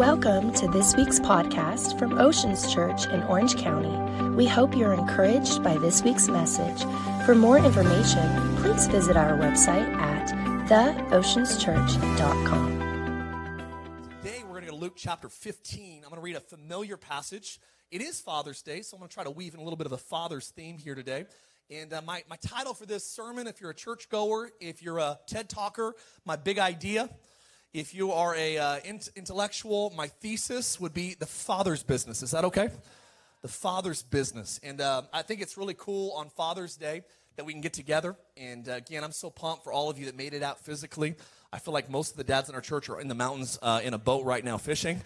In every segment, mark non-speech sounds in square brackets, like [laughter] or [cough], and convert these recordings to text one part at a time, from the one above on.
Welcome to this week's podcast from Oceans Church in Orange County. We hope you're encouraged by this week's message. For more information, please visit our website at theoceanschurch.com. Today we're going to go to Luke chapter 15. I'm going to read a familiar passage. It is Father's Day, so I'm going to try to weave in a little bit of a father's theme here today. And uh, my, my title for this sermon, if you're a churchgoer, if you're a TED talker, my big idea if you are a uh, intellectual, my thesis would be the Father's business. Is that okay? The Father's business. And uh, I think it's really cool on Father's Day that we can get together. And uh, again, I'm so pumped for all of you that made it out physically. I feel like most of the dads in our church are in the mountains uh, in a boat right now fishing.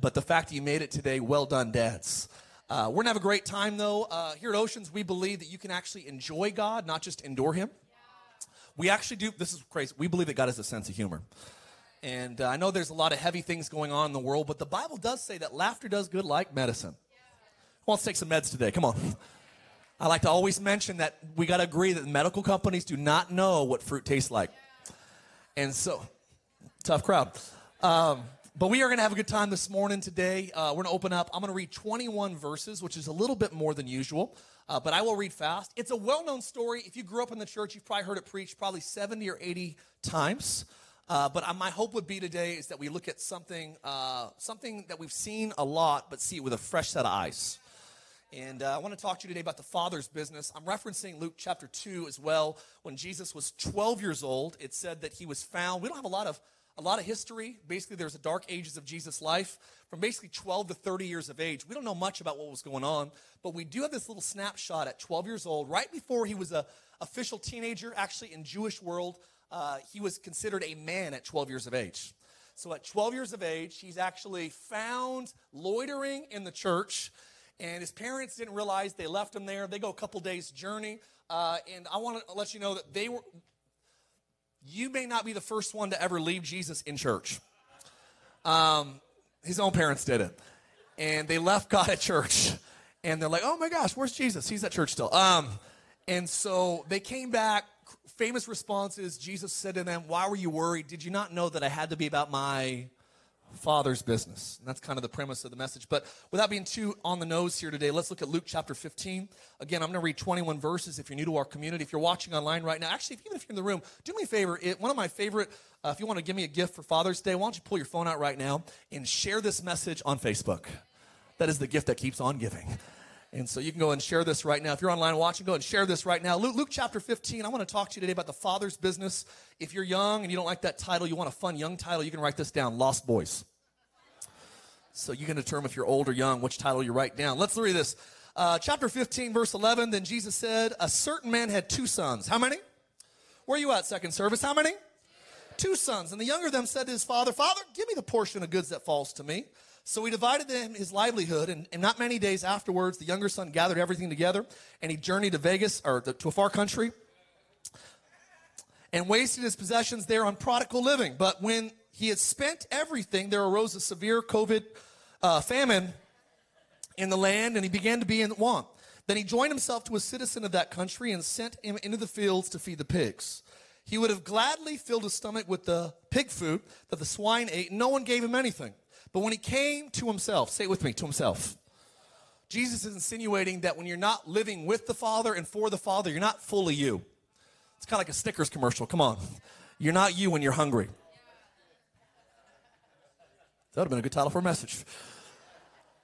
But the fact that you made it today, well done, dads. Uh, we're gonna have a great time though. Uh, here at Oceans, we believe that you can actually enjoy God, not just endure Him. We actually do, this is crazy, we believe that God has a sense of humor. And uh, I know there's a lot of heavy things going on in the world, but the Bible does say that laughter does good like medicine. Who wants to take some meds today? Come on. I like to always mention that we got to agree that medical companies do not know what fruit tastes like. And so, tough crowd. Um, but we are going to have a good time this morning today. Uh, we're going to open up. I'm going to read 21 verses, which is a little bit more than usual, uh, but I will read fast. It's a well known story. If you grew up in the church, you've probably heard it preached probably 70 or 80 times. Uh, but my hope would be today is that we look at something, uh, something that we've seen a lot, but see it with a fresh set of eyes. And uh, I want to talk to you today about the Father's business. I'm referencing Luke chapter 2 as well. When Jesus was 12 years old, it said that he was found. We don't have a lot of a lot of history. Basically, there's a dark ages of Jesus' life from basically 12 to 30 years of age. We don't know much about what was going on, but we do have this little snapshot at 12 years old, right before he was a official teenager, actually in Jewish world uh, he was considered a man at 12 years of age. So at 12 years of age, he's actually found loitering in the church, and his parents didn't realize they left him there. They go a couple days' journey, uh, and I want to let you know that they were. You may not be the first one to ever leave Jesus in church. Um, his own parents did it, and they left God at church, and they're like, "Oh my gosh, where's Jesus? He's at church still." Um, and so they came back famous response is Jesus said to them, Why were you worried? Did you not know that I had to be about my Father's business? And that's kind of the premise of the message. But without being too on the nose here today, let's look at Luke chapter 15. Again, I'm going to read 21 verses if you're new to our community. If you're watching online right now, actually, even if you're in the room, do me a favor. It, one of my favorite, uh, if you want to give me a gift for Father's Day, why don't you pull your phone out right now and share this message on Facebook? That is the gift that keeps on giving. And so you can go and share this right now. If you're online watching, go and share this right now. Luke, Luke, chapter 15, I want to talk to you today about the Father's business. If you're young and you don't like that title, you want a fun young title, you can write this down Lost Boys. So you can determine if you're old or young which title you write down. Let's read this. Uh, chapter 15, verse 11. Then Jesus said, A certain man had two sons. How many? Where are you at, second service? How many? Two sons. And the younger of them said to his father, Father, give me the portion of goods that falls to me. So he divided them his livelihood, and, and, not many days afterwards, the younger son gathered everything together, and he journeyed to Vegas or to a far country, and wasted his possessions there on prodigal living. But when he had spent everything, there arose a severe COVID uh, famine in the land, and he began to be in want. Then he joined himself to a citizen of that country and sent him into the fields to feed the pigs. He would have gladly filled his stomach with the pig food that the swine ate, and no one gave him anything. But when he came to himself, say it with me, to himself, Jesus is insinuating that when you're not living with the Father and for the Father, you're not fully you. It's kind of like a Snickers commercial. Come on. You're not you when you're hungry. That would have been a good title for a message.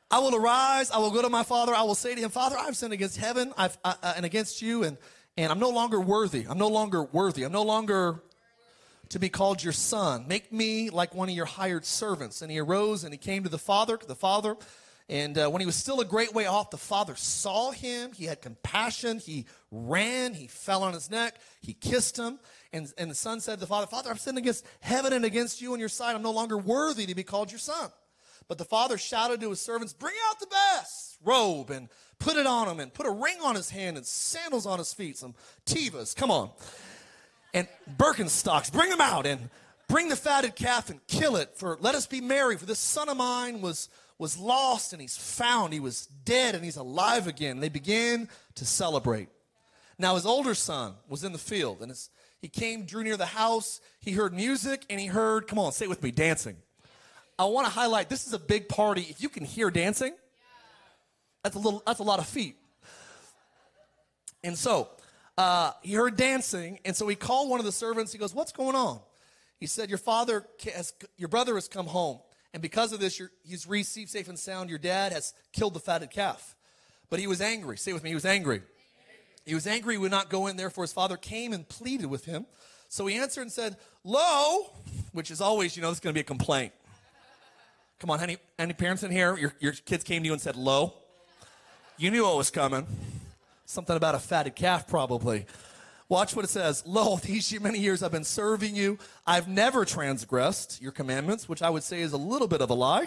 I will arise. I will go to my father. I will say to him, Father, I've sinned against heaven I've, uh, uh, and against you, and, and I'm no longer worthy. I'm no longer worthy. I'm no longer to be called your son. Make me like one of your hired servants. And he arose and he came to the father, the father. And uh, when he was still a great way off, the father saw him. He had compassion. He ran. He fell on his neck. He kissed him. And, and the son said to the father, Father, I've sinned against heaven and against you and your sight. I'm no longer worthy to be called your son. But the father shouted to his servants, Bring out the best robe and put it on him and put a ring on his hand and sandals on his feet, some Tevas. Come on and Birkenstocks. Bring them out and bring the fatted calf and kill it. For let us be merry. For this son of mine was was lost and he's found. He was dead and he's alive again. They began to celebrate. Now his older son was in the field and he came, drew near the house. He heard music and he heard, come on, say it with me, dancing. I want to highlight this is a big party. If you can hear dancing, that's a little that's a lot of feet. And so uh, he heard dancing, and so he called one of the servants. He goes, "What's going on?" He said, "Your father has, your brother has come home, and because of this, he's received safe and sound. Your dad has killed the fatted calf, but he was angry. Say with me, he was angry. He was angry. He would not go in. Therefore, his father came and pleaded with him. So he answered and said, "Lo," which is always, you know, it's going to be a complaint. Come on, any any parents in here? Your your kids came to you and said, "Lo." You knew what was coming. Something about a fatted calf, probably. Watch what it says. Lo, [laughs] these many years I've been serving you. I've never transgressed your commandments, which I would say is a little bit of a lie,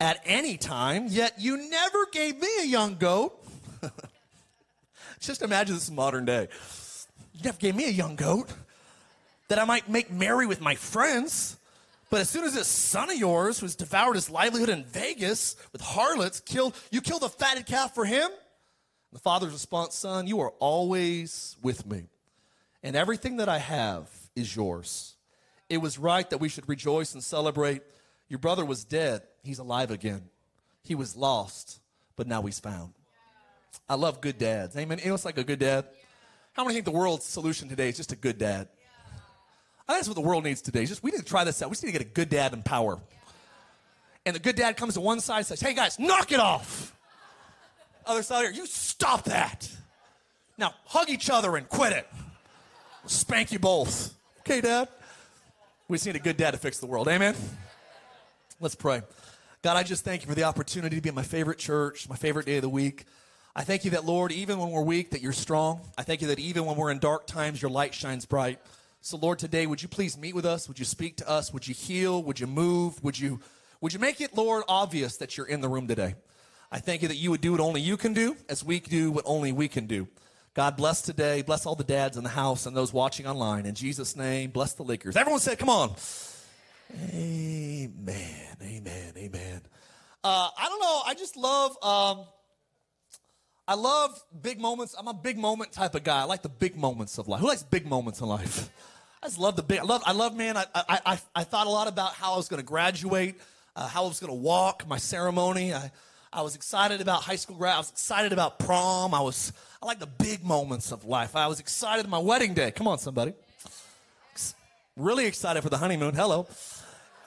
at any time, yet you never gave me a young goat. [laughs] Just imagine this is modern day. You never gave me a young goat that I might make merry with my friends. But as soon as this son of yours was devoured his livelihood in Vegas with harlots, killed, you killed a fatted calf for him? The father's response, son, you are always with me, and everything that I have is yours. It was right that we should rejoice and celebrate. Your brother was dead, he's alive again. He was lost, but now he's found. I love good dads. Amen. Know what's like a good dad? How many think the world's solution today is just a good dad? I think that's what the world needs today. Just we need to try this out. We just need to get a good dad in power. And the good dad comes to one side and says, Hey guys, knock it off. Other side here, you stop that. Now hug each other and quit it. spank you both. Okay, dad? We just need a good dad to fix the world. Amen? Let's pray. God, I just thank you for the opportunity to be at my favorite church, my favorite day of the week. I thank you that, Lord, even when we're weak, that you're strong. I thank you that even when we're in dark times, your light shines bright. So, Lord, today, would you please meet with us? Would you speak to us? Would you heal? Would you move? Would you, would you make it, Lord, obvious that you're in the room today? I thank you that you would do what only you can do as we do what only we can do. God bless today. Bless all the dads in the house and those watching online. In Jesus' name, bless the Lakers. Everyone said, come on. Amen. Amen. Amen. Uh, I don't know. I just love. Um, I love big moments. I'm a big moment type of guy. I like the big moments of life. Who likes big moments in life? I just love the big. I love. I love. Man, I I I, I thought a lot about how I was going to graduate, uh, how I was going to walk, my ceremony. I I was excited about high school grad. I was excited about prom. I was. I like the big moments of life. I was excited my wedding day. Come on, somebody. Really excited for the honeymoon. Hello,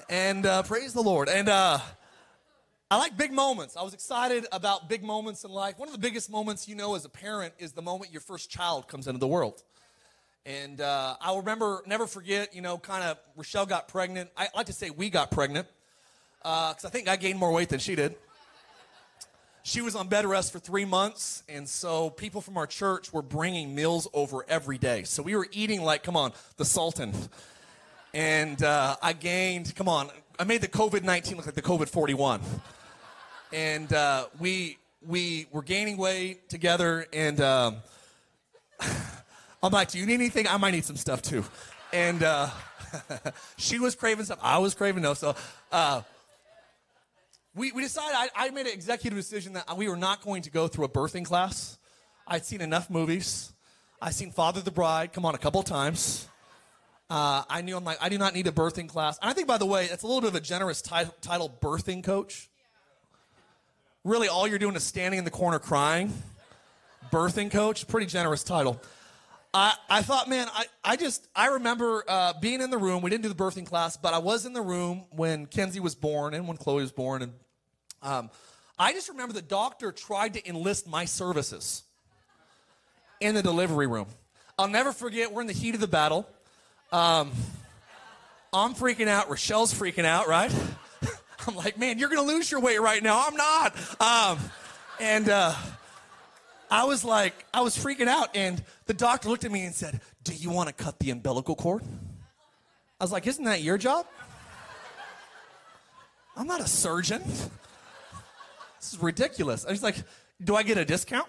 and uh, praise the Lord. And uh, I like big moments. I was excited about big moments in life. One of the biggest moments you know as a parent is the moment your first child comes into the world. And uh, I remember, never forget, you know, kind of Rochelle got pregnant. I like to say we got pregnant because uh, I think I gained more weight than she did. She was on bed rest for three months, and so people from our church were bringing meals over every day. So we were eating like, come on, the Sultan. And uh, I gained, come on, I made the COVID 19 look like the COVID 41. And uh, we, we were gaining weight together, and um, [laughs] I'm like, do you need anything? I might need some stuff too. And uh, [laughs] she was craving stuff. I was craving no. So uh, we, we decided, I, I made an executive decision that we were not going to go through a birthing class. I'd seen enough movies. I'd seen Father the Bride come on a couple times. Uh, I knew I'm like, I do not need a birthing class. And I think, by the way, it's a little bit of a generous t- title, birthing coach. Really, all you're doing is standing in the corner crying. Birthing coach, pretty generous title. I, I thought, man, I, I just, I remember uh, being in the room. We didn't do the birthing class, but I was in the room when Kenzie was born and when Chloe was born. And um, I just remember the doctor tried to enlist my services in the delivery room. I'll never forget, we're in the heat of the battle. Um, I'm freaking out. Rochelle's freaking out, right? [laughs] I'm like, man, you're going to lose your weight right now. I'm not. Um, and, uh, I was like, I was freaking out, and the doctor looked at me and said, Do you want to cut the umbilical cord? I was like, Isn't that your job? I'm not a surgeon. This is ridiculous. I was like, Do I get a discount?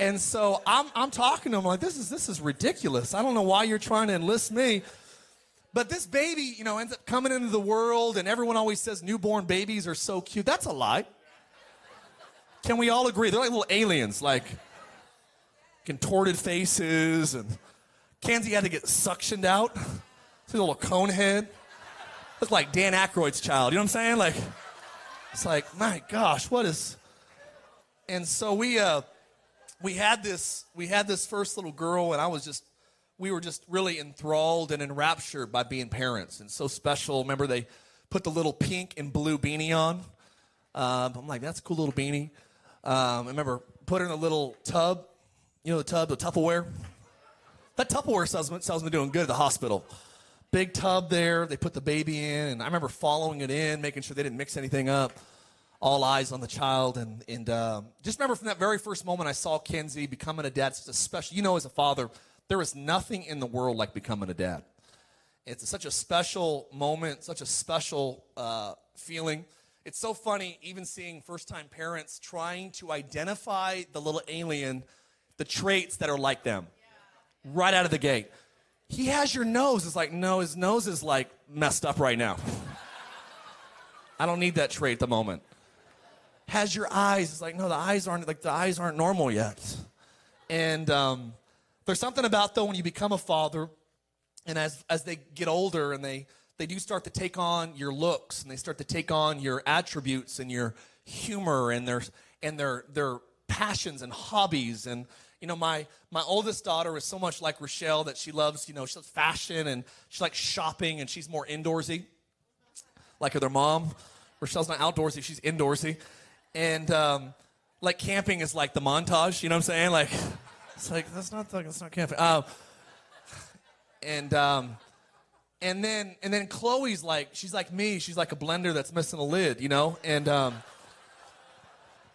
And so I'm, I'm talking to him like, this is, this is ridiculous. I don't know why you're trying to enlist me. But this baby, you know, ends up coming into the world, and everyone always says newborn babies are so cute. That's a lie. Can we all agree? They're like little aliens, like contorted faces, and Kenzie had to get suctioned out. His little cone head. Look like Dan Aykroyd's child. You know what I'm saying? Like, it's like, my gosh, what is? And so we uh, we had this we had this first little girl, and I was just we were just really enthralled and enraptured by being parents, and so special. Remember they put the little pink and blue beanie on. Um, I'm like, that's a cool little beanie. Um, I remember put her in a little tub, you know, the tub, the Tupperware. That Tupperware salesman, salesman doing good at the hospital. Big tub there. They put the baby in, and I remember following it in, making sure they didn't mix anything up. All eyes on the child, and and um, just remember from that very first moment I saw Kenzie becoming a dad. It's a special, you know, as a father, there is nothing in the world like becoming a dad. It's such a special moment, such a special uh, feeling. It's so funny, even seeing first time parents trying to identify the little alien, the traits that are like them right out of the gate. He has your nose. It's like, no, his nose is like messed up right now. [laughs] I don't need that trait at the moment. Has your eyes. It's like, no, the eyes aren't like the eyes aren't normal yet. And um, there's something about though when you become a father, and as as they get older and they they do start to take on your looks and they start to take on your attributes and your humor and their and their their passions and hobbies. And you know my my oldest daughter is so much like Rochelle that she loves you know she loves fashion and she likes shopping and she's more indoorsy. Like her mom. Rochelle's not outdoorsy she's indoorsy. And um, like camping is like the Montage you know what I'm saying? Like it's like that's not that's not camping. Uh, and um, and then and then Chloe's like she's like me. She's like a blender that's missing a lid, you know. And um,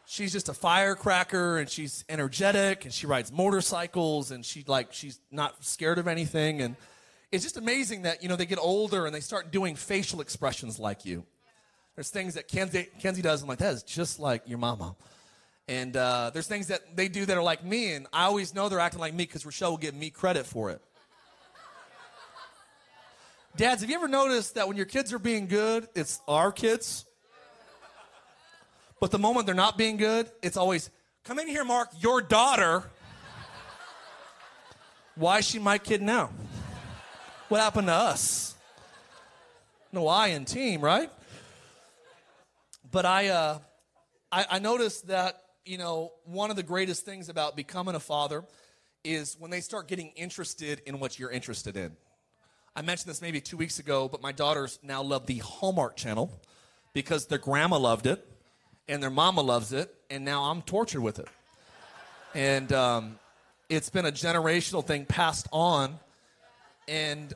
she's just a firecracker, and she's energetic, and she rides motorcycles, and she like she's not scared of anything. And it's just amazing that you know they get older and they start doing facial expressions like you. There's things that Kenzie, Kenzie does. I'm like that is just like your mama. And uh, there's things that they do that are like me, and I always know they're acting like me because Rochelle will give me credit for it. Dads, have you ever noticed that when your kids are being good, it's our kids? But the moment they're not being good, it's always, come in here, Mark, your daughter. Why is she my kid now? What happened to us? No I in team, right? But I, uh, I, I noticed that, you know, one of the greatest things about becoming a father is when they start getting interested in what you're interested in. I mentioned this maybe two weeks ago, but my daughters now love the Hallmark Channel because their grandma loved it and their mama loves it, and now I'm tortured with it. And um, it's been a generational thing passed on. And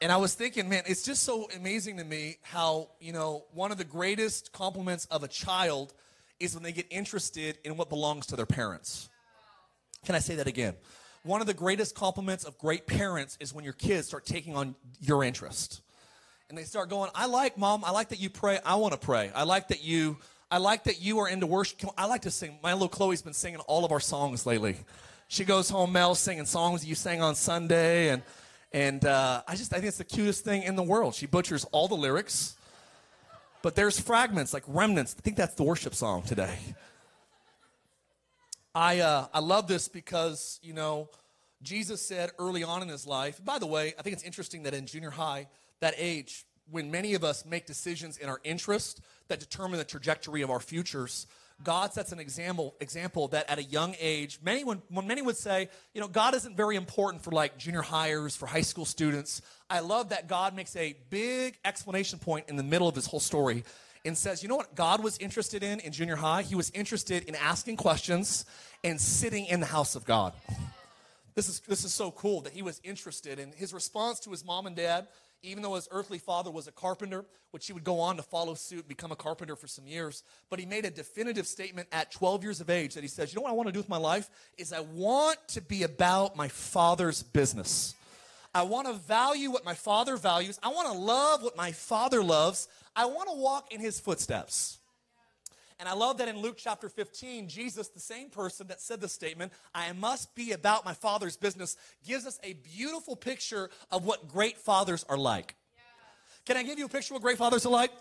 and I was thinking, man, it's just so amazing to me how, you know, one of the greatest compliments of a child is when they get interested in what belongs to their parents. Can I say that again? One of the greatest compliments of great parents is when your kids start taking on your interest. And they start going, I like mom, I like that you pray, I want to pray. I like that you I like that you are into worship. I like to sing. My little Chloe's been singing all of our songs lately. She goes home, Mel, singing songs you sang on Sunday, and and uh, I just I think it's the cutest thing in the world. She butchers all the lyrics, but there's fragments like remnants. I think that's the worship song today. I, uh, I love this because, you know, Jesus said early on in his life, by the way, I think it's interesting that in junior high, that age, when many of us make decisions in our interest that determine the trajectory of our futures, God sets an example example that at a young age, many when, when many would say, you know, God isn't very important for like junior hires, for high school students. I love that God makes a big explanation point in the middle of his whole story and says, you know what God was interested in in junior high? He was interested in asking questions and sitting in the house of God. [laughs] This is, this is so cool that he was interested. And his response to his mom and dad, even though his earthly father was a carpenter, which he would go on to follow suit, become a carpenter for some years, but he made a definitive statement at 12 years of age that he says, You know what I want to do with my life? Is I want to be about my father's business. I want to value what my father values. I want to love what my father loves. I want to walk in his footsteps. And I love that in Luke chapter 15, Jesus, the same person that said the statement, I must be about my father's business, gives us a beautiful picture of what great fathers are like. Can I give you a picture of what great fathers are like?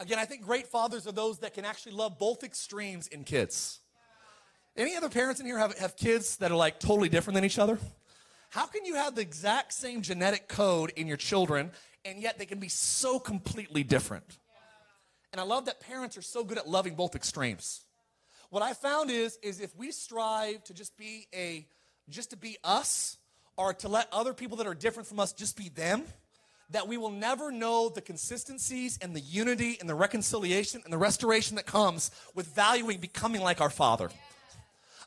Again, I think great fathers are those that can actually love both extremes in kids. Any other parents in here have, have kids that are like totally different than each other? How can you have the exact same genetic code in your children and yet they can be so completely different. And I love that parents are so good at loving both extremes. What I found is, is if we strive to just be a, just to be us, or to let other people that are different from us just be them, that we will never know the consistencies and the unity and the reconciliation and the restoration that comes with valuing becoming like our Father.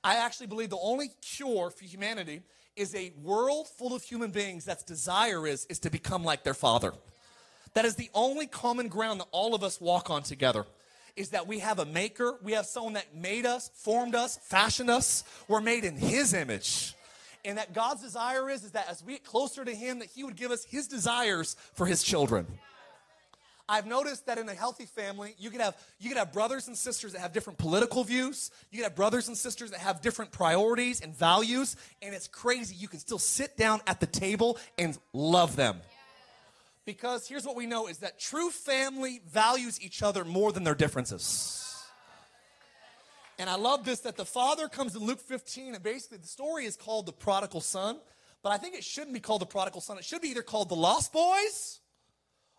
I actually believe the only cure for humanity is a world full of human beings that's desire is, is to become like their Father. That is the only common ground that all of us walk on together. Is that we have a maker, we have someone that made us, formed us, fashioned us. We're made in His image and that God's desire is, is that as we get closer to Him, that He would give us His desires for His children. I've noticed that in a healthy family, you can have you can have brothers and sisters that have different political views. You can have brothers and sisters that have different priorities and values, and it's crazy. You can still sit down at the table and love them. Because here's what we know is that true family values each other more than their differences. And I love this that the father comes in Luke 15, and basically the story is called the prodigal son. But I think it shouldn't be called the prodigal son. It should be either called the lost boys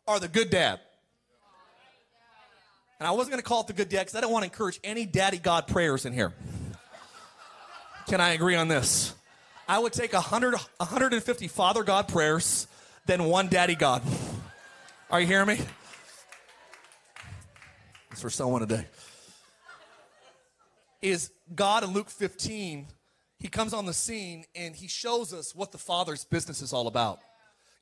or the good dad. And I wasn't going to call it the good dad because I don't want to encourage any daddy God prayers in here. Can I agree on this? I would take 100, 150 Father God prayers than one daddy God. Are you hearing me? It's for someone today is God in Luke 15, he comes on the scene and he shows us what the Father's business is all about.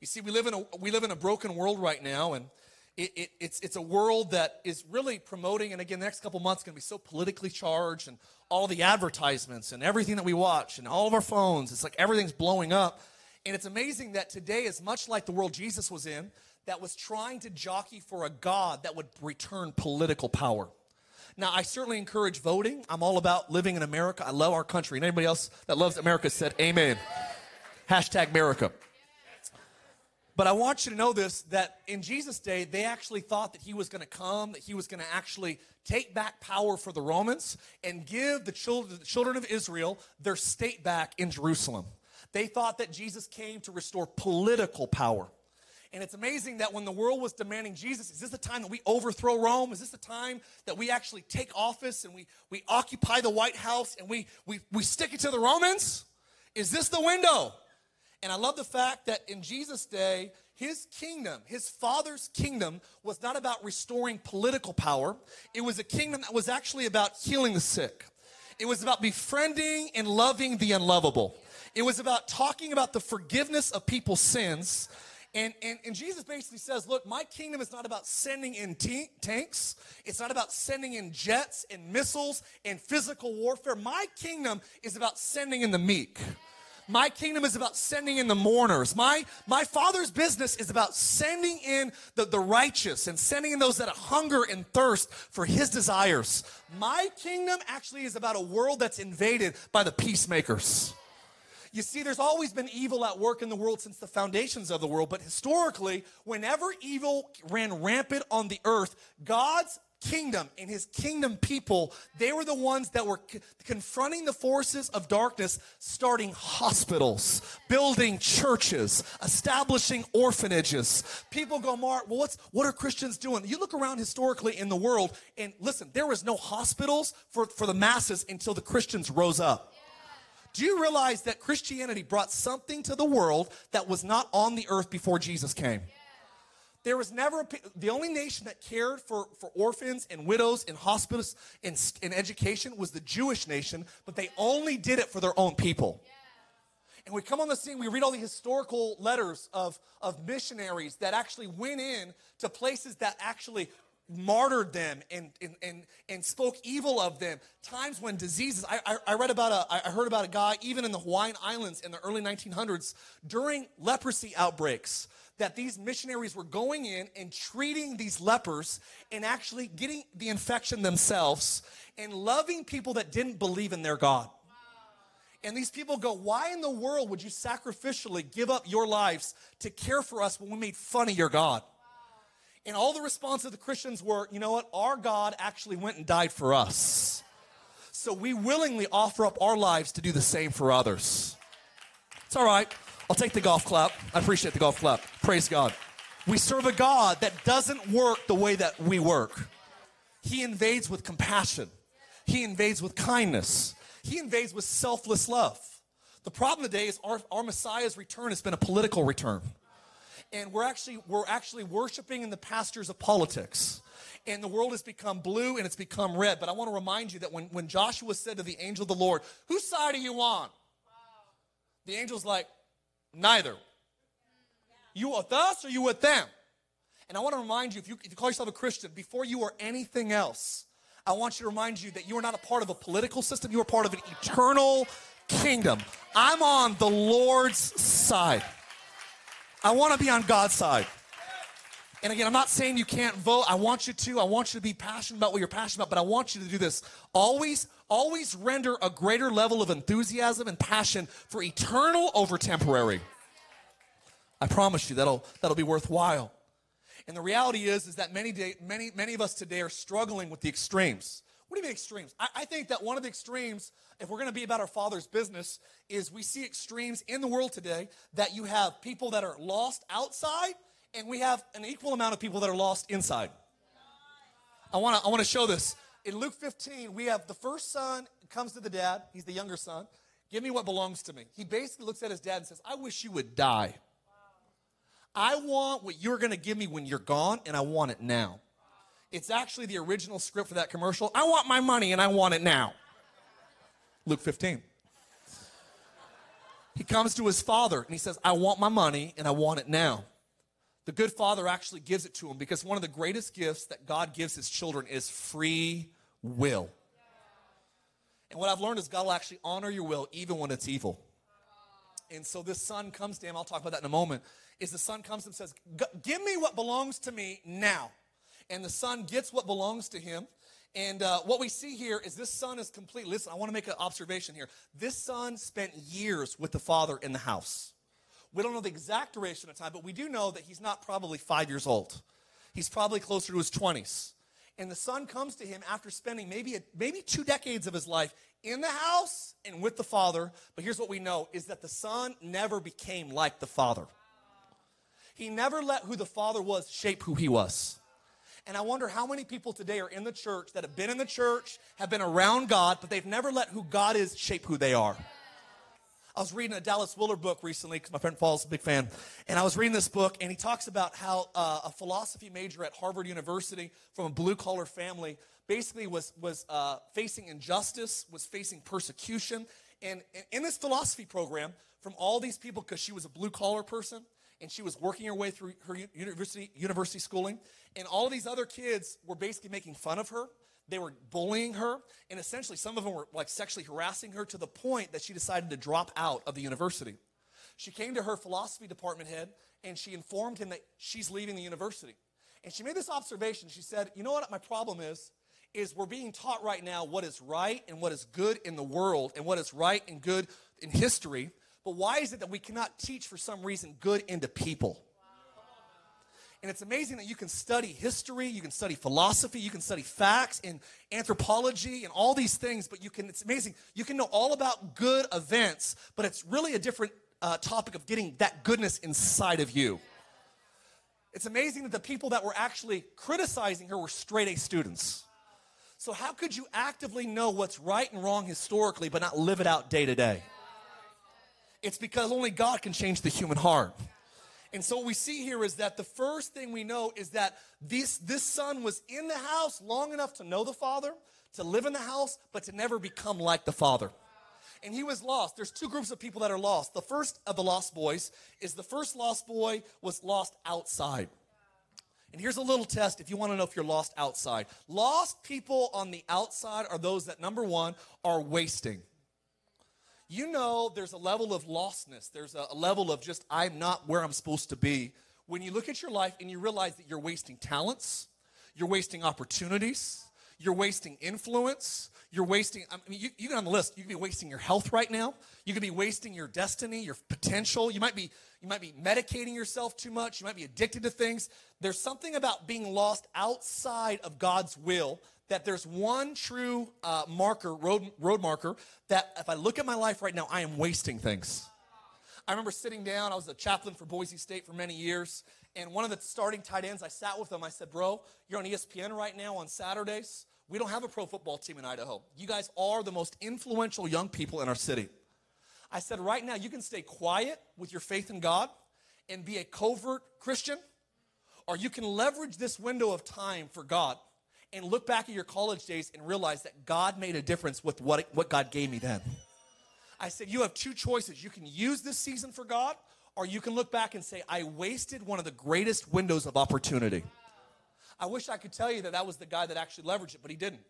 You see, we live in a, we live in a broken world right now, and it, it, it's, it's a world that is really promoting, and again, the next couple months going to be so politically charged, and all the advertisements and everything that we watch, and all of our phones, it's like everything's blowing up. And it's amazing that today is much like the world Jesus was in, that was trying to jockey for a God that would return political power. Now, I certainly encourage voting. I'm all about living in America. I love our country. And anybody else that loves America said amen. Hashtag America. But I want you to know this that in Jesus' day, they actually thought that he was going to come, that he was going to actually take back power for the Romans and give the children, the children of Israel their state back in Jerusalem. They thought that Jesus came to restore political power. And it's amazing that when the world was demanding Jesus, is this the time that we overthrow Rome? Is this the time that we actually take office and we, we occupy the White House and we, we, we stick it to the Romans? Is this the window? And I love the fact that in Jesus' day, his kingdom, his father's kingdom, was not about restoring political power. It was a kingdom that was actually about healing the sick. It was about befriending and loving the unlovable. It was about talking about the forgiveness of people's sins and, and, and Jesus basically says, Look, my kingdom is not about sending in t- tanks, it's not about sending in jets and missiles and physical warfare. My kingdom is about sending in the meek. My kingdom is about sending in the mourners. My, my father's business is about sending in the, the righteous and sending in those that hunger and thirst for his desires. My kingdom actually is about a world that's invaded by the peacemakers. You see, there's always been evil at work in the world since the foundations of the world, but historically, whenever evil ran rampant on the earth, God's kingdom and his kingdom people, they were the ones that were c- confronting the forces of darkness, starting hospitals, building churches, establishing orphanages. People go, Mark, well, what's, what are Christians doing? You look around historically in the world, and listen, there was no hospitals for, for the masses until the Christians rose up. Do you realize that Christianity brought something to the world that was not on the earth before Jesus came? There was never a, the only nation that cared for, for orphans and widows and hospitals and in education was the Jewish nation, but they only did it for their own people. And we come on the scene, we read all the historical letters of, of missionaries that actually went in to places that actually martyred them and, and, and, and spoke evil of them. Times when diseases, I, I, I, read about a, I heard about a guy, even in the Hawaiian Islands in the early 1900s, during leprosy outbreaks, that these missionaries were going in and treating these lepers and actually getting the infection themselves and loving people that didn't believe in their God. And these people go, Why in the world would you sacrificially give up your lives to care for us when we made fun of your God? And all the response of the Christians were, you know what? Our God actually went and died for us. So we willingly offer up our lives to do the same for others. It's all right. I'll take the golf clap. I appreciate the golf clap. Praise God. We serve a God that doesn't work the way that we work. He invades with compassion. He invades with kindness. He invades with selfless love. The problem today is our, our Messiah's return has been a political return. And we're actually, we're actually worshiping in the pastures of politics. And the world has become blue and it's become red. But I want to remind you that when, when Joshua said to the angel of the Lord, Whose side are you on? The angel's like, Neither. You with us or you with them? And I want to remind you if, you, if you call yourself a Christian, before you are anything else, I want you to remind you that you are not a part of a political system, you are part of an eternal kingdom. I'm on the Lord's side. I want to be on God's side. And again, I'm not saying you can't vote. I want you to. I want you to be passionate about what you're passionate about, but I want you to do this. Always, always render a greater level of enthusiasm and passion for eternal over temporary. I promise you that'll that'll be worthwhile. And the reality is, is that many day, many many of us today are struggling with the extremes. What do you mean extremes? I, I think that one of the extremes, if we're going to be about our Father's business, is we see extremes in the world today that you have people that are lost outside, and we have an equal amount of people that are lost inside. I want to I want to show this in Luke 15. We have the first son comes to the dad. He's the younger son. Give me what belongs to me. He basically looks at his dad and says, "I wish you would die." I want what you're going to give me when you're gone, and I want it now. It's actually the original script for that commercial. I want my money, and I want it now. Luke 15. He comes to his father and he says, I want my money and I want it now. The good father actually gives it to him because one of the greatest gifts that God gives his children is free will. And what I've learned is God will actually honor your will even when it's evil. And so this son comes to him, I'll talk about that in a moment is the son comes and says, Give me what belongs to me now. And the son gets what belongs to him. And uh, what we see here is this son is complete. Listen, I want to make an observation here. This son spent years with the father in the house. We don't know the exact duration of time, but we do know that he's not probably five years old. He's probably closer to his 20s. And the son comes to him after spending maybe, a, maybe two decades of his life in the house and with the father. But here's what we know is that the son never became like the father. He never let who the Father was shape who he was. And I wonder how many people today are in the church that have been in the church, have been around God, but they've never let who God is shape who they are. I was reading a Dallas Willard book recently because my friend Paul's a big fan. And I was reading this book, and he talks about how uh, a philosophy major at Harvard University from a blue collar family basically was, was uh, facing injustice, was facing persecution. And, and in this philosophy program, from all these people, because she was a blue collar person, and she was working her way through her university, university schooling. And all these other kids were basically making fun of her. They were bullying her. And essentially, some of them were like sexually harassing her to the point that she decided to drop out of the university. She came to her philosophy department head and she informed him that she's leaving the university. And she made this observation. She said, You know what my problem is? Is we're being taught right now what is right and what is good in the world and what is right and good in history. But why is it that we cannot teach for some reason good into people? And it's amazing that you can study history, you can study philosophy, you can study facts and anthropology and all these things, but you can, it's amazing. You can know all about good events, but it's really a different uh, topic of getting that goodness inside of you. It's amazing that the people that were actually criticizing her were straight A students. So, how could you actively know what's right and wrong historically, but not live it out day to day? It's because only God can change the human heart. And so what we see here is that the first thing we know is that this, this son was in the house long enough to know the father, to live in the house, but to never become like the father. And he was lost. There's two groups of people that are lost. The first of the lost boys is the first lost boy was lost outside. And here's a little test if you want to know if you're lost outside. Lost people on the outside are those that, number one, are wasting you know there's a level of lostness. There's a, level of just, I'm not where I'm supposed to be. When you look at your life and you realize that you're wasting talents, you're wasting opportunities, you're wasting influence, you're wasting, I mean, you, you on the list, you could be wasting your health right now. You could be wasting your destiny, your potential. You might be, you might be medicating yourself too much. You might be addicted to things. There's something about being lost outside of God's will that there's one true uh, marker, road, road marker, that if I look at my life right now, I am wasting things. I remember sitting down, I was a chaplain for Boise State for many years, And one of the starting tight ends, I sat with him. I said, Bro, you're on ESPN right now on Saturdays. We don't have a pro football team in Idaho. You guys are the most influential young people in our city. I said, Right now, you can stay quiet with your faith in God and be a covert Christian, or you can leverage this window of time for God and look back at your college days and realize that God made a difference with what, what God gave me then. I said, You have two choices. You can use this season for God, or you can look back and say, I wasted one of the greatest windows of opportunity. I wish I could tell you that that was the guy that actually leveraged it, but he didn't.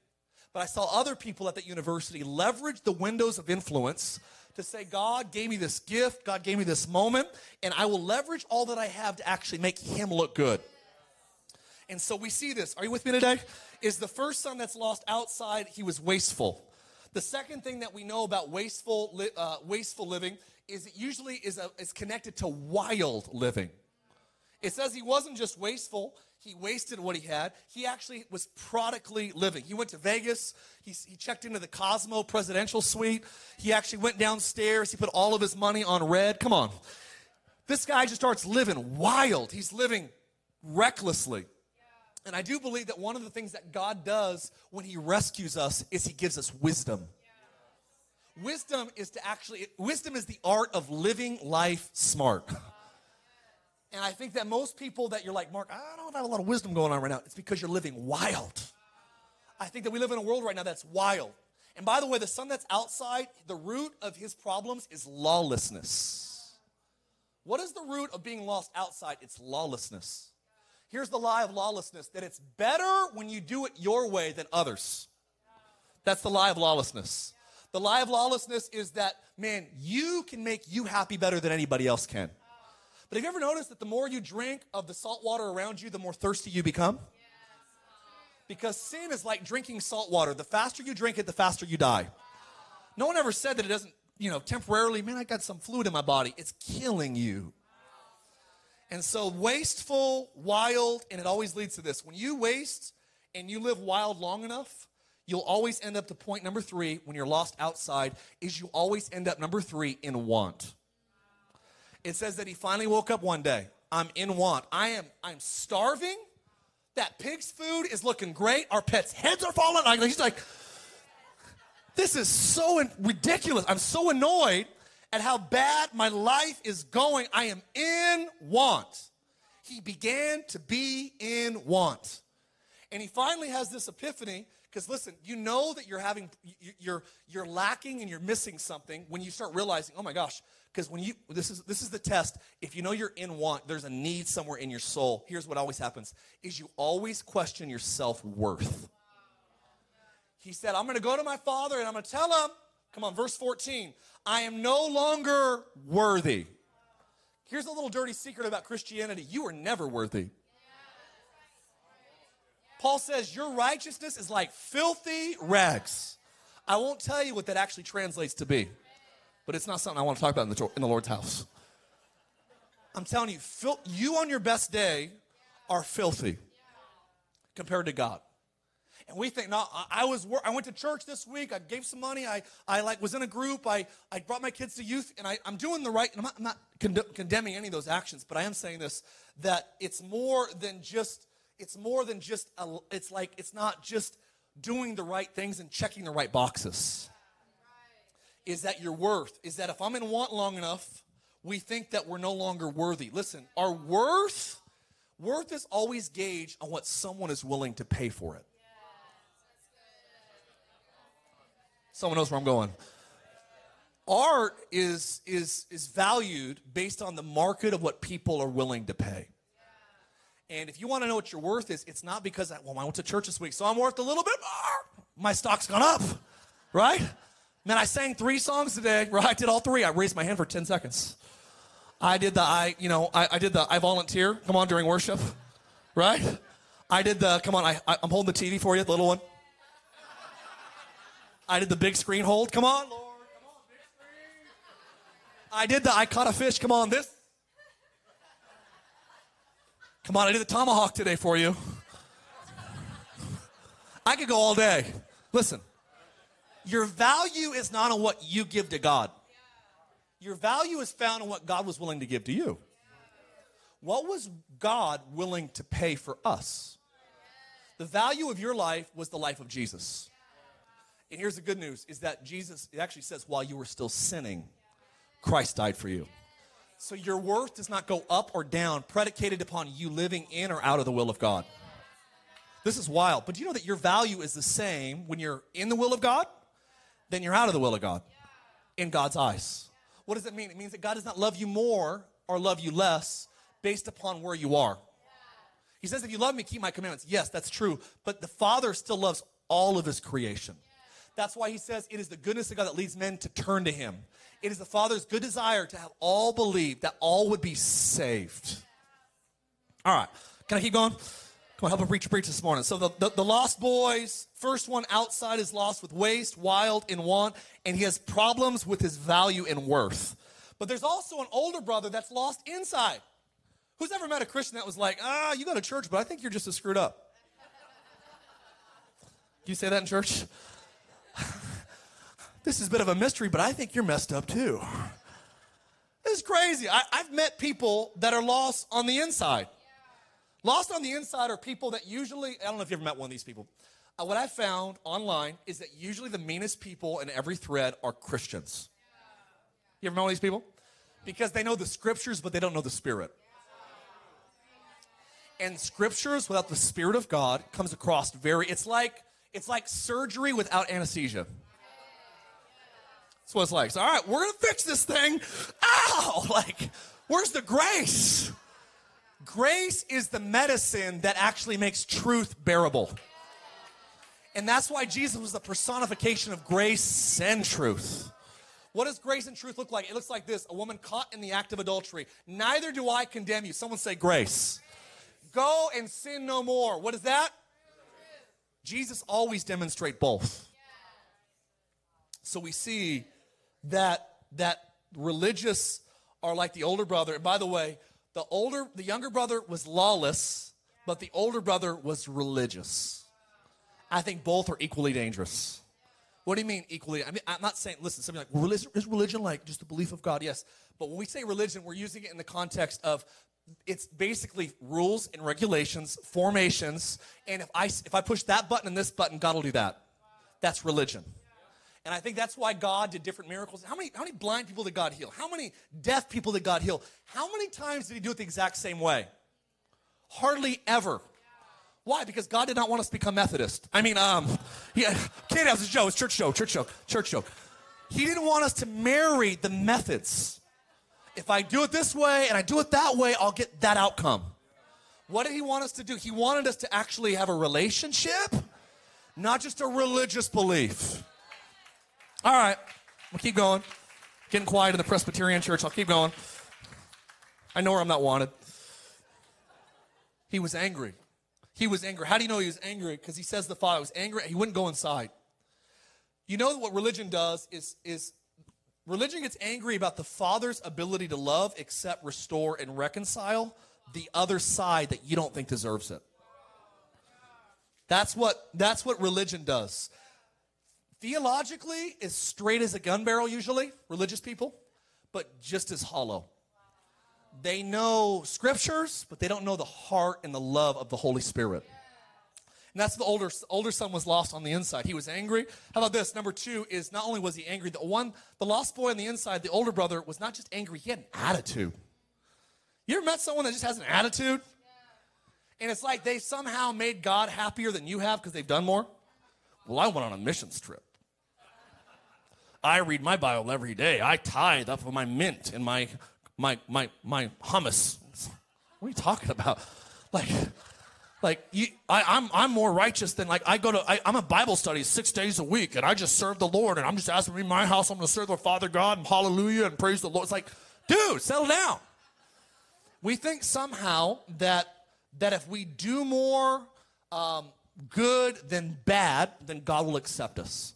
But I saw other people at that university leverage the windows of influence to say, God gave me this gift, God gave me this moment, and I will leverage all that I have to actually make him look good. And so we see this. Are you with me today? Is the first son that's lost outside, he was wasteful. The second thing that we know about wasteful, uh, wasteful living is it usually is, a, is connected to wild living. It says he wasn't just wasteful, he wasted what he had. He actually was prodigally living. He went to Vegas, he, he checked into the Cosmo presidential suite, he actually went downstairs, he put all of his money on red. Come on. This guy just starts living wild, he's living recklessly. And I do believe that one of the things that God does when He rescues us is He gives us wisdom. Wisdom is to actually, wisdom is the art of living life smart. And I think that most people that you're like, Mark, I don't have a lot of wisdom going on right now. It's because you're living wild. I think that we live in a world right now that's wild. And by the way, the son that's outside, the root of his problems is lawlessness. What is the root of being lost outside? It's lawlessness. Here's the lie of lawlessness that it's better when you do it your way than others. That's the lie of lawlessness. The lie of lawlessness is that, man, you can make you happy better than anybody else can. But have you ever noticed that the more you drink of the salt water around you, the more thirsty you become? Because sin is like drinking salt water. The faster you drink it, the faster you die. No one ever said that it doesn't, you know, temporarily, man, I got some fluid in my body. It's killing you. And so, wasteful, wild, and it always leads to this. When you waste and you live wild long enough, you'll always end up to point number three when you're lost outside, is you always end up number three in want. It says that he finally woke up one day. I'm in want. I am I'm starving. That pig's food is looking great. Our pets' heads are falling. He's like, this is so ridiculous. I'm so annoyed at how bad my life is going. I am in want. He began to be in want. And he finally has this epiphany because listen, you know that you're having you're you're lacking and you're missing something when you start realizing, "Oh my gosh, because when you this is this is the test. If you know you're in want, there's a need somewhere in your soul. Here's what always happens is you always question your self-worth. He said, "I'm going to go to my father and I'm going to tell him Come on, verse 14. I am no longer worthy. Here's a little dirty secret about Christianity you are never worthy. Paul says, Your righteousness is like filthy rags. I won't tell you what that actually translates to be, but it's not something I want to talk about in the, in the Lord's house. I'm telling you, you on your best day are filthy compared to God. And we think, no, I was, I went to church this week. I gave some money. I, I like was in a group. I, I brought my kids to youth, and I, I'm doing the right. And I'm not, I'm not con- condemning any of those actions, but I am saying this that it's more than just. It's more than just. A, it's like it's not just doing the right things and checking the right boxes. Is that your worth? Is that if I'm in want long enough, we think that we're no longer worthy. Listen, our worth, worth is always gauged on what someone is willing to pay for it. Someone knows where I'm going. Art is, is, is valued based on the market of what people are willing to pay. And if you want to know what your worth is, it's not because I, well, I went to church this week, so I'm worth a little bit more. My stock's gone up, right? Man, I sang three songs today, [laughs] right? I did all three. I raised my hand for 10 seconds. I did the I, you know, I, I did the I volunteer. Come on during worship, right? I did the come on. I, I I'm holding the TV for you, the little one. I did the big screen hold. Come on, Lord. Come on, big screen. I did the I caught a fish. Come on, this. Come on, I did the tomahawk today for you. I could go all day. Listen, your value is not on what you give to God. Your value is found in what God was willing to give to you. what was God willing to pay for us? The value of your life was the life of Jesus. And here's the good news is that Jesus, it actually says, while you were still sinning, Christ died for you. So your worth does not go up or down, predicated upon you living in or out of the will of God. This is wild. But do you know that your value is the same when you're in the will of God than you're out of the will of God in God's eyes? What does it mean? It means that God does not love you more or love you less based upon where you are. He says, If you love me, keep my commandments. Yes, that's true. But the Father still loves all of his creation. That's why he says it is the goodness of God that leads men to turn to him. It is the Father's good desire to have all believe, that all would be saved. All right, can I keep going? Come on, help a preacher preach this morning. So the, the, the, lost boys, first one outside is lost with waste, wild, and want, and he has problems with his value and worth. But there's also an older brother that's lost inside. Who's ever met a Christian that was like, ah, you go to church, but I think you're just as screwed up? You say that in church? [laughs] this is a bit of a mystery, but I think you're messed up too. This is crazy. I, have met people that are lost on the inside. Lost on the inside are people that usually, I don't know if you've ever met one of these people. Uh, what I found online is that usually the meanest people in every thread are Christians. You ever met one of these people? Because they know the scriptures, but they don't know the spirit. And scriptures without the spirit of God comes across very, it's like, it's like surgery without anesthesia. That's what it's like. So, all right, we're gonna fix this thing. Ow! [laughs] Like, where's the grace? Grace is the medicine that actually makes truth bearable. And that's why Jesus was the personification of grace and truth. What does grace and truth look like? It looks like this a woman caught in the act of adultery. Neither do I condemn you. Someone say grace. Go and sin no more. What is that? Jesus always demonstrate both. So we see that that religious are like the older brother. And by the way, the older, the younger brother was lawless, but the older brother was religious. I think both are equally dangerous. What do you mean equally? I mean, I'm not saying, listen, something like, religion, is religion like just the belief of God? Yes. But when we say religion, we're using it in the context of it's basically rules and regulations, formations, and if I, if I push that button and this button, God will do that. That's religion. And I think that's why God did different miracles. How many, how many blind people did God heal? How many deaf people did God heal? How many times did he do it the exact same way? Hardly ever. Why? Because God did not want us to become Methodist. I mean, um, yeah, can't have a show. It's church show, church show, church show. He didn't want us to marry the methods. If I do it this way and I do it that way, I'll get that outcome. What did he want us to do? He wanted us to actually have a relationship, not just a religious belief. All right, we'll keep going. Getting quiet in the Presbyterian church. I'll keep going. I know where I'm not wanted. He was angry. He was angry. How do you know he was angry? Because he says the Father was angry. He wouldn't go inside. You know what religion does is, is religion gets angry about the Father's ability to love, accept, restore, and reconcile the other side that you don't think deserves it. That's what, that's what religion does theologically as straight as a gun barrel, usually, religious people, but just as hollow. They know scriptures, but they don't know the heart and the love of the Holy Spirit. And that's the older older son was lost on the inside. He was angry. How about this? Number two is not only was he angry, the one, the lost boy on the inside, the older brother, was not just angry, he had an attitude. You ever met someone that just has an attitude? And it's like they somehow made God happier than you have because they've done more? Well, I went on a missions trip. I read my Bible every day. I tithe up of my mint and my my my my hummus. What are you talking about? Like, like you, I, am I'm, I'm more righteous than like I go to. I, am a Bible study six days a week, and I just serve the Lord, and I'm just asking in my house. I'm going to serve the Father God and Hallelujah and praise the Lord. It's like, dude, settle down. We think somehow that that if we do more um, good than bad, then God will accept us.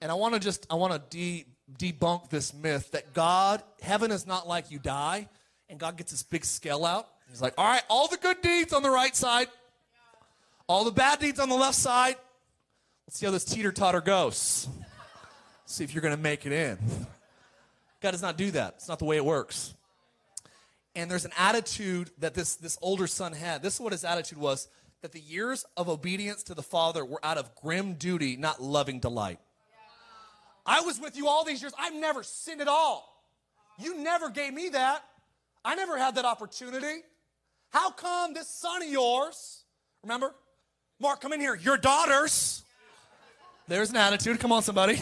And I want to just I want to de- debunk this myth that God, heaven is not like you die and God gets this big scale out. He's like, "All right, all the good deeds on the right side, all the bad deeds on the left side. Let's see how this teeter-totter goes. See if you're going to make it in." God does not do that. It's not the way it works. And there's an attitude that this, this older son had. This is what his attitude was that the years of obedience to the father were out of grim duty, not loving delight. I was with you all these years. I've never sinned at all. You never gave me that. I never had that opportunity. How come this son of yours, remember? Mark, come in here. Your daughters. There's an attitude. Come on, somebody.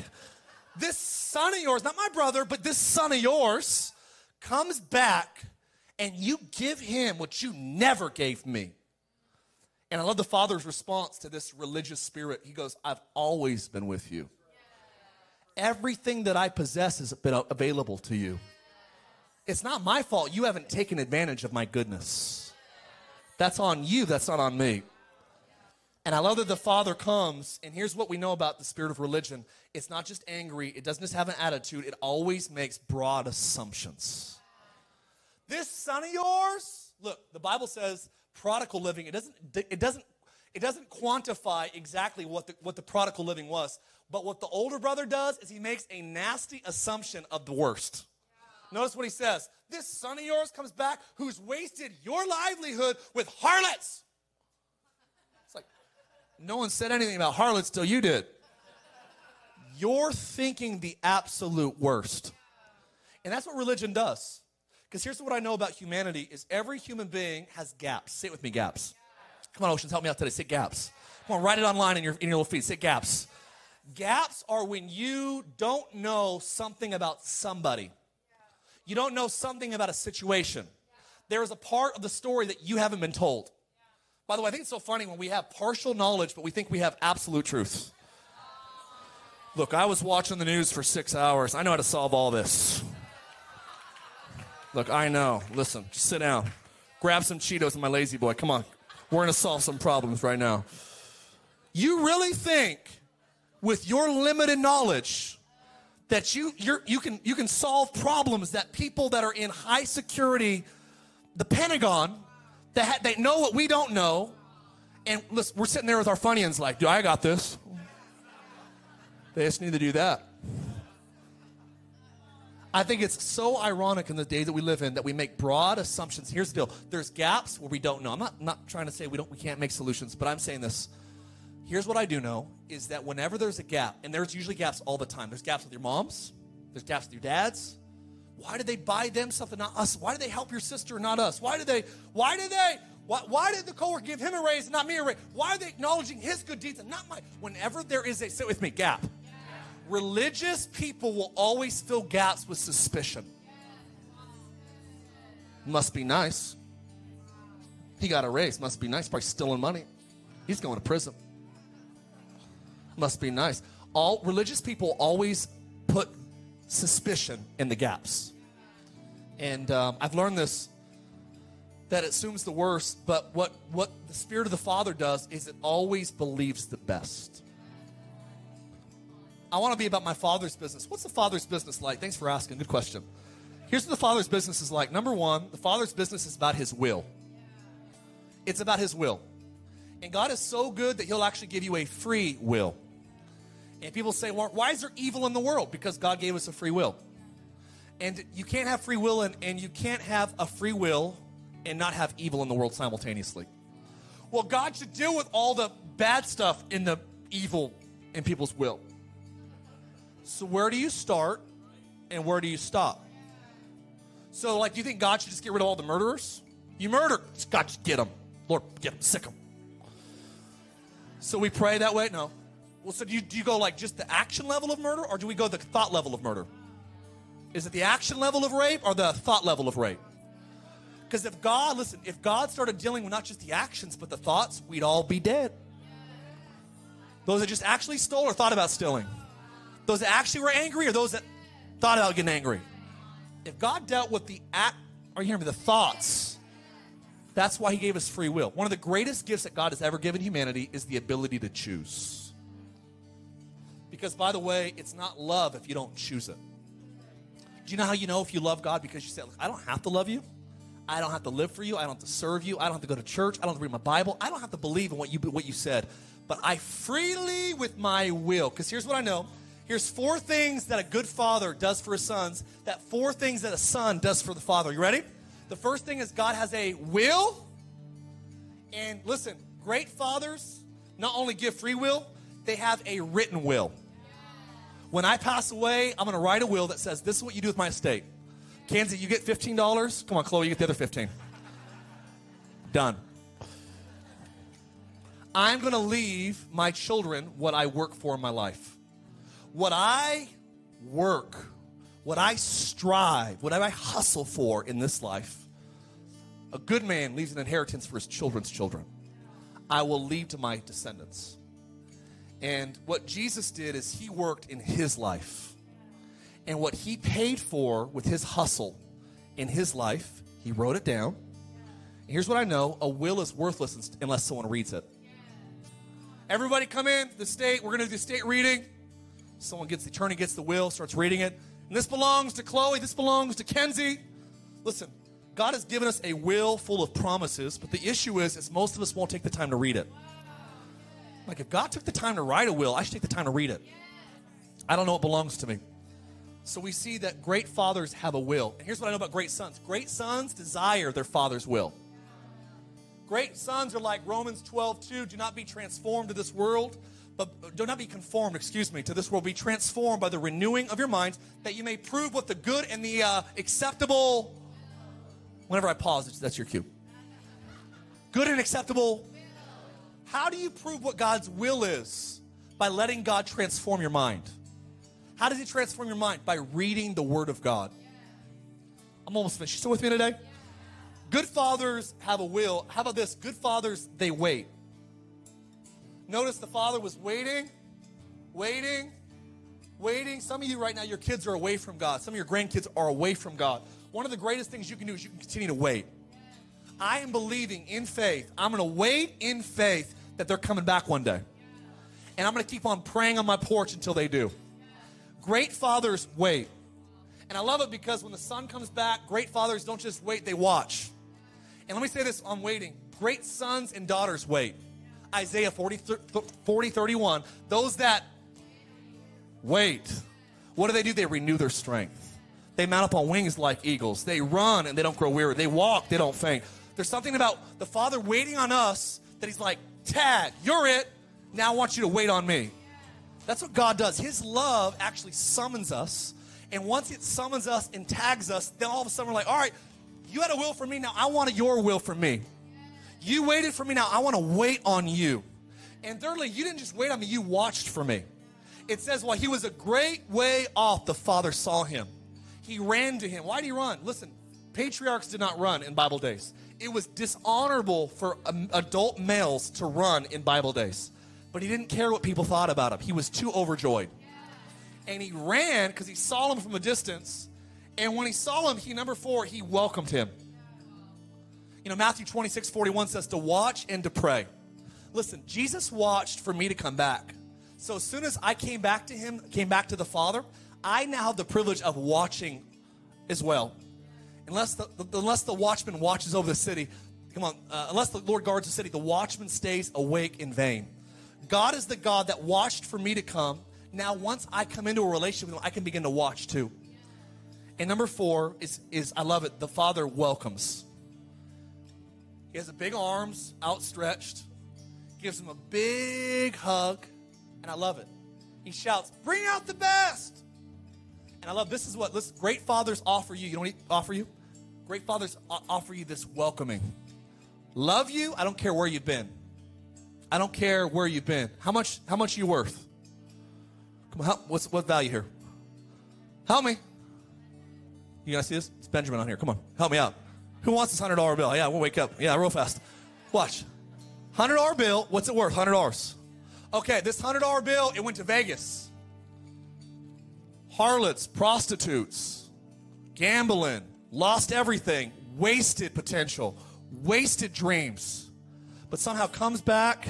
This son of yours, not my brother, but this son of yours comes back and you give him what you never gave me. And I love the father's response to this religious spirit. He goes, I've always been with you. Everything that I possess has been available to you. It's not my fault you haven't taken advantage of my goodness. That's on you, that's not on me. And I love that the Father comes, and here's what we know about the spirit of religion it's not just angry, it doesn't just have an attitude, it always makes broad assumptions. This son of yours, look, the Bible says prodigal living, it doesn't, it doesn't, it doesn't quantify exactly what the, what the prodigal living was. But what the older brother does is he makes a nasty assumption of the worst. Notice what he says. This son of yours comes back who's wasted your livelihood with harlots. It's like, no one said anything about harlots till you did. You're thinking the absolute worst. And that's what religion does. Because here's what I know about humanity is every human being has gaps. Sit with me, gaps. Come on, Oceans, help me out today. Sit gaps. Come on, write it online in your, in your little feed. Say gaps. Gaps are when you don't know something about somebody. You don't know something about a situation. There is a part of the story that you haven't been told. By the way, I think it's so funny when we have partial knowledge, but we think we have absolute truth. Look, I was watching the news for six hours. I know how to solve all this. Look, I know. Listen, just sit down. Grab some Cheetos and my lazy boy. Come on. We're going to solve some problems right now. You really think with your limited knowledge that you you can you can solve problems that people that are in high security the pentagon that ha- they know what we don't know and listen, we're sitting there with our funyuns like do i got this they just need to do that I think it's so ironic in the day that we live in that we make broad assumptions. Here's the deal: there's gaps where we don't know. I'm not, not trying to say we don't we can't make solutions, but I'm saying this. Here's what I do know is that whenever there's a gap, and there's usually gaps all the time, there's gaps with your moms, there's gaps with your dads. Why did they buy them something, not us? Why did they help your sister, not us? Why did they, why did they, why, why did the coworker give him a raise and not me a raise? Why are they acknowledging his good deeds and not mine? Whenever there is a, sit with me, gap. Religious people will always fill gaps with suspicion. Must be nice. He got a raise. Must be nice. Probably stealing money. He's going to prison must be nice. All religious people always put suspicion in the gaps. And um, I've learned this that it assumes the worst, but what, what the Spirit of the Father does is it always believes the best. I want to be about my Father's business. What's the Father's business like? Thanks for asking. Good question. Here's what the Father's business is like. Number one, the Father's business is about His will. It's about His will. And God is so good that He'll actually give you a free will. And people say, well, why is there evil in the world? Because God gave us a free will. And you can't have free will and, and you can't have a free will and not have evil in the world simultaneously. Well, God should deal with all the bad stuff in the evil in people's will. So, where do you start and where do you stop? So, like, do you think God should just get rid of all the murderers? You murder, God, just get them. Lord, get them, sick them. So we pray that way? No. Well, so do you, do you go like just the action level of murder, or do we go the thought level of murder? Is it the action level of rape or the thought level of rape? Because if God, listen, if God started dealing with not just the actions but the thoughts, we'd all be dead. Those that just actually stole or thought about stealing. Those that actually were angry or those that thought about getting angry. If God dealt with the act, are you hearing me? The thoughts. That's why He gave us free will. One of the greatest gifts that God has ever given humanity is the ability to choose. Because, by the way, it's not love if you don't choose it. Do you know how you know if you love God? Because you say, Look, I don't have to love you. I don't have to live for you. I don't have to serve you. I don't have to go to church. I don't have to read my Bible. I don't have to believe in what you, what you said. But I freely, with my will, because here's what I know. Here's four things that a good father does for his sons, that four things that a son does for the father. You ready? The first thing is God has a will. And listen, great fathers not only give free will, they have a written will. When I pass away, I'm going to write a will that says, This is what you do with my estate. Kansas, you get $15. Come on, Chloe, you get the other 15. Done. I'm going to leave my children what I work for in my life. What I work, what I strive, what I hustle for in this life, a good man leaves an inheritance for his children's children. I will leave to my descendants. And what Jesus did is he worked in his life. And what he paid for with his hustle in his life, he wrote it down. And here's what I know a will is worthless unless someone reads it. Everybody come in, the state, we're going to do the state reading. Someone gets the attorney gets the will, starts reading it. And this belongs to Chloe, this belongs to Kenzie. Listen, God has given us a will full of promises, but the issue is, is most of us won't take the time to read it. Like if God took the time to write a will, I should take the time to read it. I don't know what belongs to me. So we see that great fathers have a will. And here's what I know about great sons. Great sons desire their father's will. Great sons are like Romans 12, 2. Do not be transformed to this world, but do not be conformed, excuse me, to this world. Be transformed by the renewing of your minds, that you may prove what the good and the uh, acceptable. Whenever I pause, that's your cue. Good and acceptable. How do you prove what God's will is? By letting God transform your mind. How does He transform your mind? By reading the Word of God. I'm almost finished. You still with me today? Good fathers have a will. How about this? Good fathers, they wait. Notice the father was waiting, waiting, waiting. Some of you right now, your kids are away from God. Some of your grandkids are away from God. One of the greatest things you can do is you can continue to wait. I am believing in faith. I'm going to wait in faith that they're coming back one day. And I'm going to keep on praying on my porch until they do. Great fathers wait. And I love it because when the son comes back, great fathers don't just wait, they watch. And let me say this on waiting great sons and daughters wait. Isaiah 40, 40 31. Those that wait, what do they do? They renew their strength. They mount up on wings like eagles. They run and they don't grow weary. They walk, they don't faint. There's something about the Father waiting on us that He's like, Tag, you're it. Now I want you to wait on me. That's what God does. His love actually summons us. And once it summons us and tags us, then all of a sudden we're like, all right, you had a will for me. Now I want your will for me. You waited for me. Now I want to wait on you. And thirdly, you didn't just wait on me, you watched for me. It says, while he was a great way off, the Father saw him. He ran to him. Why did he run? Listen, patriarchs did not run in Bible days. It was dishonorable for um, adult males to run in Bible days. But he didn't care what people thought about him. He was too overjoyed. And he ran because he saw him from a distance and when he saw him, he, number four, he welcomed him. You know, Matthew 26, 41 says to watch and to pray. Listen, Jesus watched for me to come back. So as soon as I came back to him, came back to the Father, I now have the privilege of watching as well. Unless the, the unless the watchman watches over the city, come on, uh, unless the Lord guards the city, the watchman stays awake in vain. God is the God that watched for me to come. Now, once I come into a relationship with him, I can begin to watch too. And number four is, is I love it, the Father welcomes. He has big arms outstretched, gives him a big hug, and I love it. He shouts, Bring out the best! And I love this is what listen, great fathers offer you. You don't offer you? Great fathers offer you this welcoming. Love you, I don't care where you've been. I don't care where you've been. How much how much you worth? Come on, how, what's what value here? Help me. You guys see this? It's Benjamin on here. Come on, help me out. Who wants this hundred dollar bill? Yeah, we'll wake up. Yeah, real fast. Watch. Hundred dollar bill. What's it worth? Hundred dollars. Okay, this hundred dollar bill. It went to Vegas. Harlots, prostitutes, gambling, lost everything, wasted potential, wasted dreams, but somehow comes back,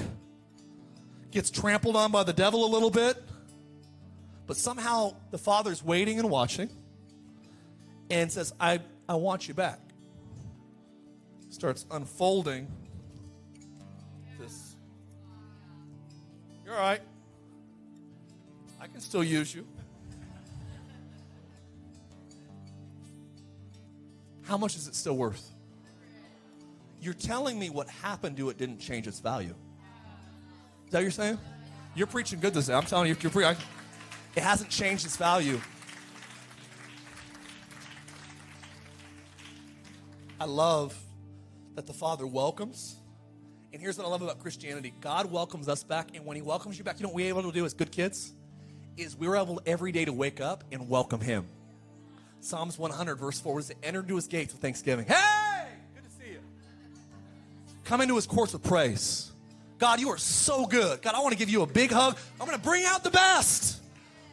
gets trampled on by the devil a little bit, but somehow the father's waiting and watching and says, I, I want you back. Starts unfolding this. You're all right. I can still use you. How much is it still worth? You're telling me what happened to it didn't change its value. Is that what you're saying? You're preaching good this day. I'm telling you, you're pre- I, it hasn't changed its value. I love that the Father welcomes. And here's what I love about Christianity God welcomes us back. And when He welcomes you back, you know what we're able to do as good kids? Is we're able every day to wake up and welcome Him. Psalms 100, verse 4 is to enter into His gates with thanksgiving. Hey! Good to see you. Come into His courts with praise. God, you are so good. God, I want to give you a big hug. I'm going to bring out the best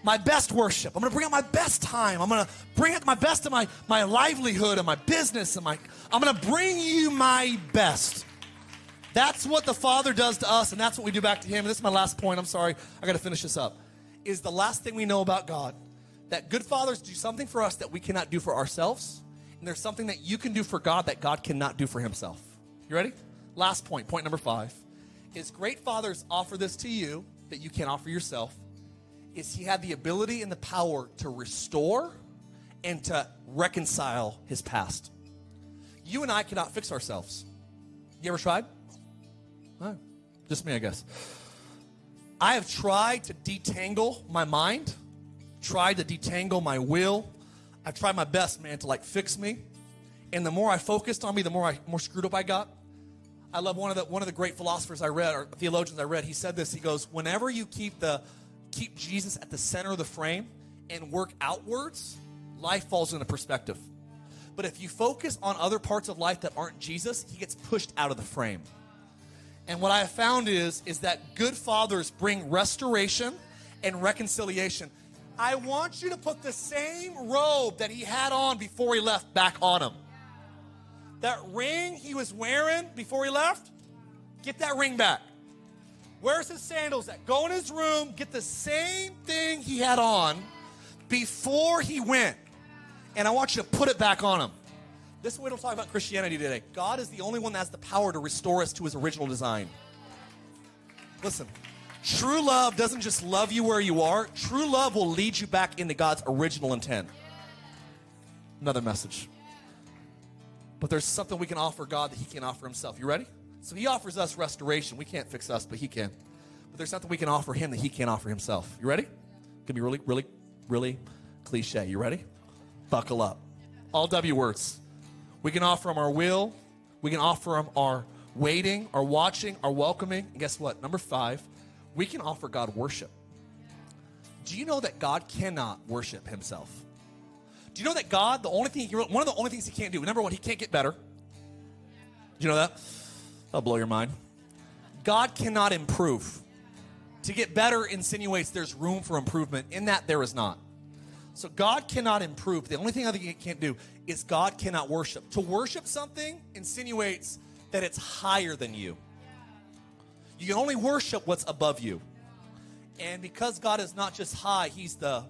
my best worship. I'm going to bring out my best time. I'm going to bring out my best of my, my livelihood and my business and my I'm going to bring you my best. That's what the Father does to us, and that's what we do back to Him. And this is my last point. I'm sorry, I got to finish this up. Is the last thing we know about God that good fathers do something for us that we cannot do for ourselves, and there's something that you can do for God that God cannot do for Himself. You ready? Last point, point number five, is great fathers offer this to you that you can't offer yourself. Is He had the ability and the power to restore and to reconcile His past. You and I cannot fix ourselves. You ever tried? Oh, just me, I guess. I have tried to detangle my mind, tried to detangle my will. I've tried my best, man, to like fix me. And the more I focused on me, the more I more screwed up I got. I love one of the one of the great philosophers I read or theologians I read. He said this. He goes, "Whenever you keep the keep Jesus at the center of the frame and work outwards, life falls into perspective. But if you focus on other parts of life that aren't Jesus, he gets pushed out of the frame." And what I have found is, is that good fathers bring restoration and reconciliation. I want you to put the same robe that he had on before he left back on him. That ring he was wearing before he left, get that ring back. Where's his sandals at? Go in his room, get the same thing he had on before he went. And I want you to put it back on him. This is what we'll talk about Christianity today. God is the only one that has the power to restore us to his original design. Listen, true love doesn't just love you where you are, true love will lead you back into God's original intent. Another message. But there's something we can offer God that he can't offer himself. You ready? So he offers us restoration. We can't fix us, but he can. But there's something we can offer him that he can't offer himself. You ready? Gonna be really, really, really cliche. You ready? Buckle up. All W words. We can offer him our will. We can offer him our waiting, our watching, our welcoming. And guess what? Number five, we can offer God worship. Do you know that God cannot worship himself? Do you know that God, the only thing, he one of the only things he can't do, number one, he can't get better. Do you know that? That'll blow your mind. God cannot improve. To get better insinuates there's room for improvement. In that, there is not. So God cannot improve. The only thing I think he can't do is God cannot worship. To worship something insinuates that it's higher than you. You can only worship what's above you. And because God is not just high, he's the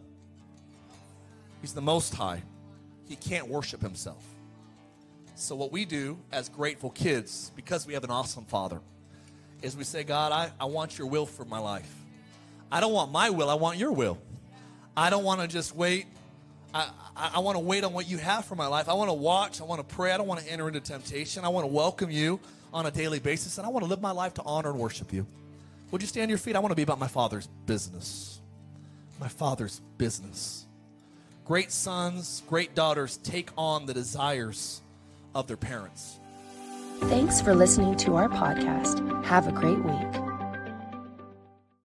he's the most high. He can't worship himself. So what we do as grateful kids, because we have an awesome father, is we say, God, I, I want your will for my life. I don't want my will, I want your will. I don't want to just wait. I, I, I want to wait on what you have for my life. I want to watch. I want to pray. I don't want to enter into temptation. I want to welcome you on a daily basis, and I want to live my life to honor and worship you. Would you stand your feet? I want to be about my Father's business. My Father's business. Great sons, great daughters take on the desires of their parents. Thanks for listening to our podcast. Have a great week.